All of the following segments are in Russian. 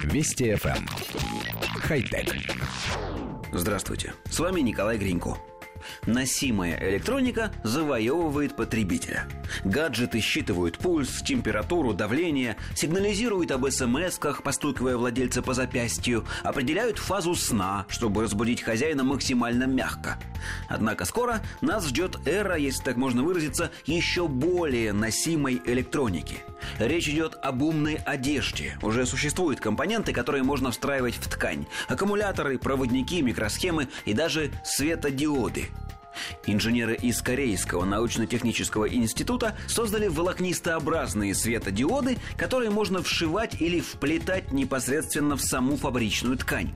Вести FM. Эм. Хай-тек. Здравствуйте, с вами Николай Гринько. Носимая электроника завоевывает потребителя. Гаджеты считывают пульс, температуру, давление, сигнализируют об смс-ках, постукивая владельца по запястью, определяют фазу сна, чтобы разбудить хозяина максимально мягко. Однако скоро нас ждет эра, если так можно выразиться, еще более носимой электроники. Речь идет об умной одежде. Уже существуют компоненты, которые можно встраивать в ткань. Аккумуляторы, проводники, микросхемы и даже светодиоды. Инженеры из Корейского научно-технического института создали волокнистообразные светодиоды, которые можно вшивать или вплетать непосредственно в саму фабричную ткань.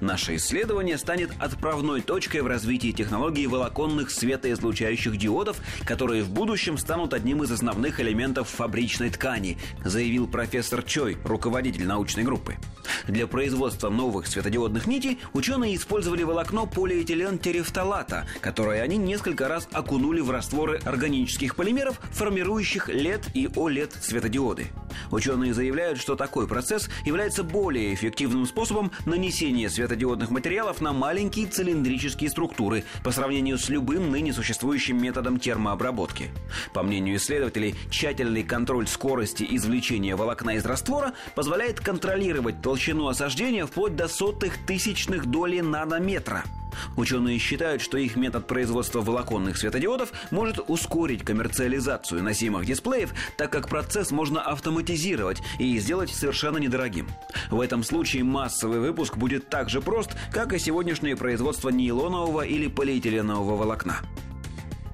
Наше исследование станет отправной точкой в развитии технологии волоконных светоизлучающих диодов, которые в будущем станут одним из основных элементов фабричной ткани, заявил профессор Чой, руководитель научной группы. Для производства новых светодиодных нитей ученые использовали волокно полиэтилен терефталата, которое они несколько раз окунули в растворы органических полимеров, формирующих LED и OLED светодиоды. Ученые заявляют, что такой процесс является более эффективным способом нанесения светодиодных материалов на маленькие цилиндрические структуры по сравнению с любым ныне существующим методом термообработки. По мнению исследователей, тщательный контроль скорости извлечения волокна из раствора позволяет контролировать толщину осаждения вплоть до сотых тысячных доли нанометра – Ученые считают, что их метод производства волоконных светодиодов может ускорить коммерциализацию носимых дисплеев, так как процесс можно автоматизировать и сделать совершенно недорогим. В этом случае массовый выпуск будет так же прост, как и сегодняшнее производство нейлонового или полиэтиленового волокна.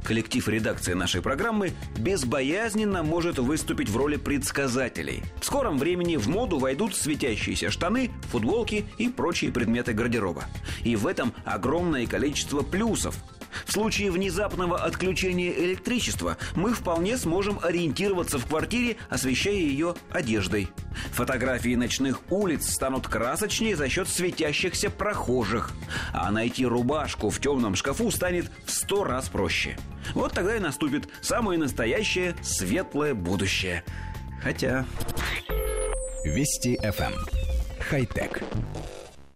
Коллектив редакции нашей программы безбоязненно может выступить в роли предсказателей. В скором времени в моду войдут светящиеся штаны, футболки и прочие предметы гардероба. И в этом огромное количество плюсов. В случае внезапного отключения электричества мы вполне сможем ориентироваться в квартире, освещая ее одеждой. Фотографии ночных улиц станут красочнее за счет светящихся прохожих. А найти рубашку в темном шкафу станет в сто раз проще. Вот тогда и наступит самое настоящее светлое будущее. Хотя... Вести FM. Эм. Хай-тек.